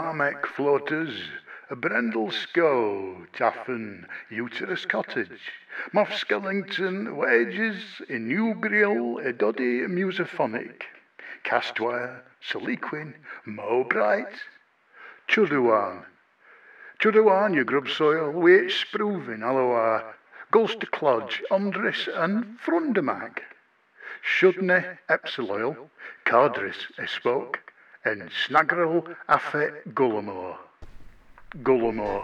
Barmek floaters, a Brendel Sco, Taffen, Uterus Cottage, Moff Skellington, Wages, in Newbrill, Edoddy Musophonic, Castwire, Seliquin, Mowbright, Chuduan, Chuduan, your grub soil, Wait Spruvin, Aloha, Gulster Clodge, Ondris and Frundamag, Shudne, Epsiloil, Cardris, Espoke, en snagrel affe Golemo. Golemo.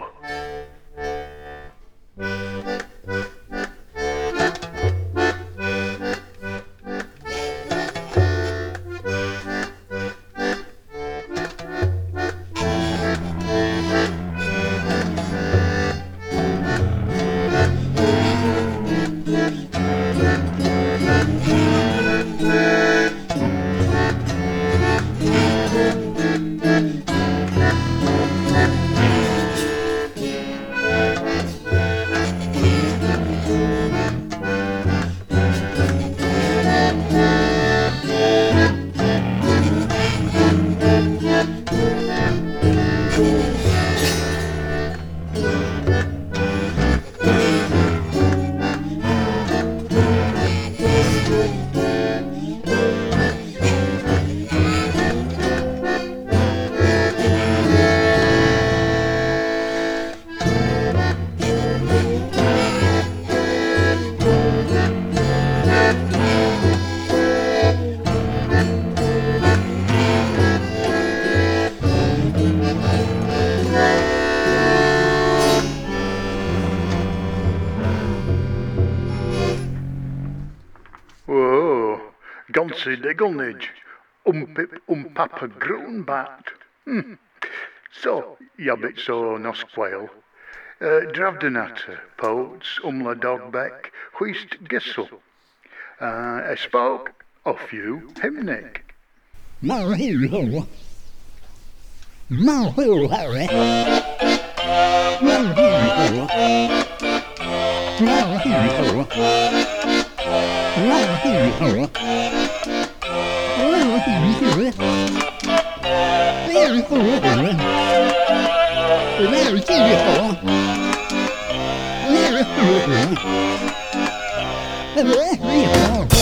Gonsi Digglnidge, Umpip Umpapa Groenbat. Hmm. So, Yabbit so Nosquail, uh, Dravdenatter, Poets, Umla Dogbeck, Huist Gissel, uh, Espoke, Off You, Hymnic. Mahulu. Mahulu, Harry. Mahulu. Mahulu. Yeah.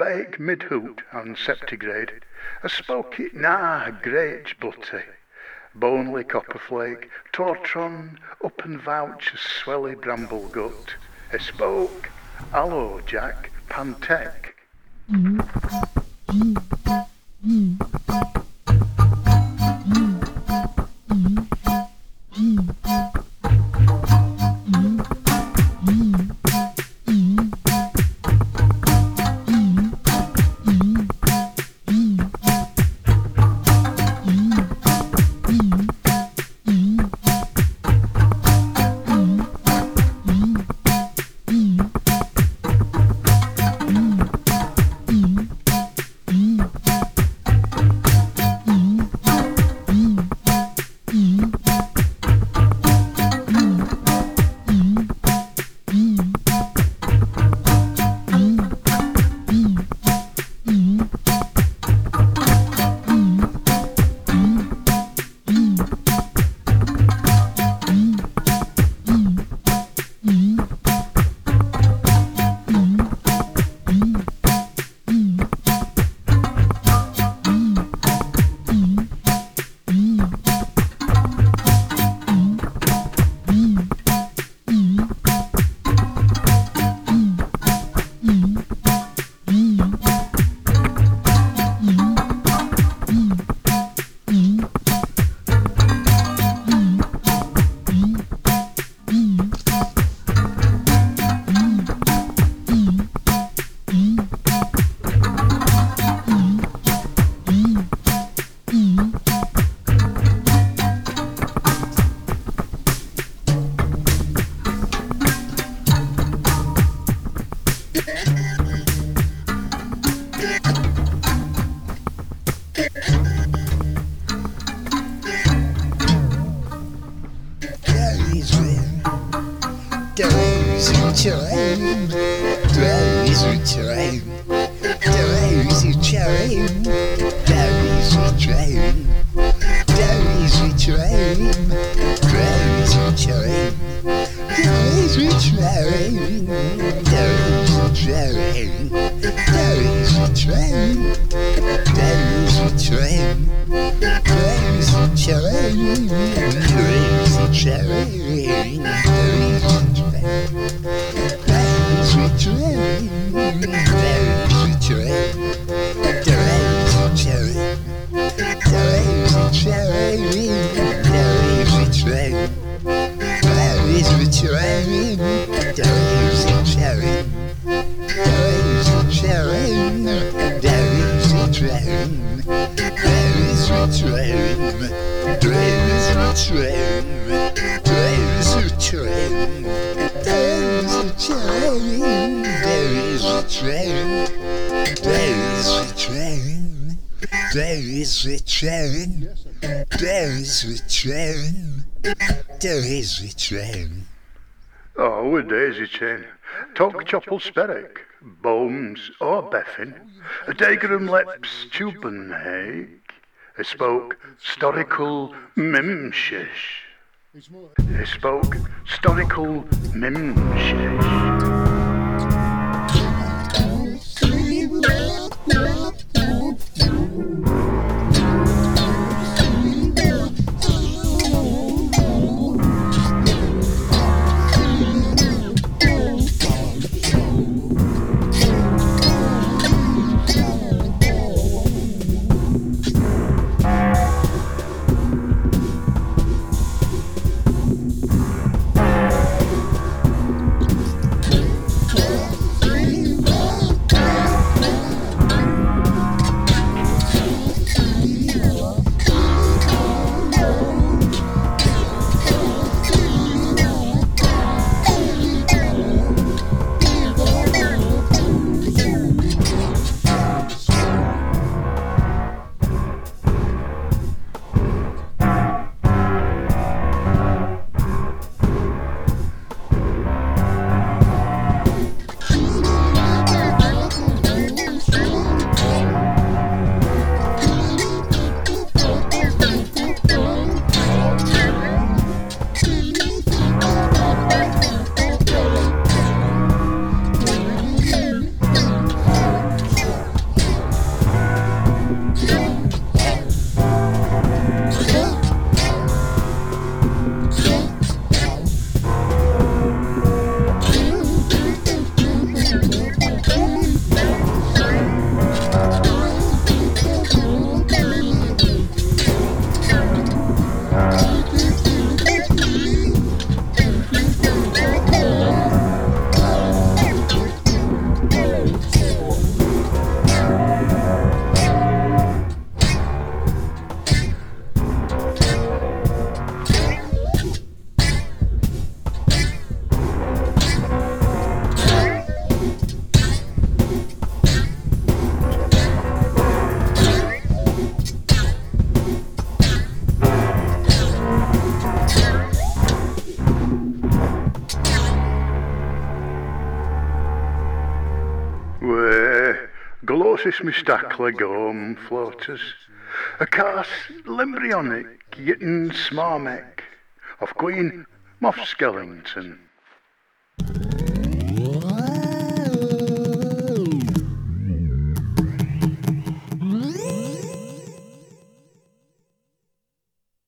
Bake midhoot and septigrade. A spoky na great butty. Bonely copperflake, tortron, up and vouch, a swelly bramble gut. A spoke, aloe jack, pantec. Mm-hmm. Days of time, days of time, days of time, days of time, days of time, days of time. it's raining, berries and cherry. Berries and cherry, berries and cherry. Berries and cherry, berries and cherry. Berries and cherry, berries and cherry. Berries and cherry, berries and cherry. There is return. There is return. There is return. Oh, a daisy chain. Tog chopple sperrick, bones or beffin, a dagram leps tuben haig, a spoke storical mimshish. He spoke historical mimshish. Glossus mystakle gom floaters. A cas limbrionic yitten smarmek. Of Queen Moff Skellington.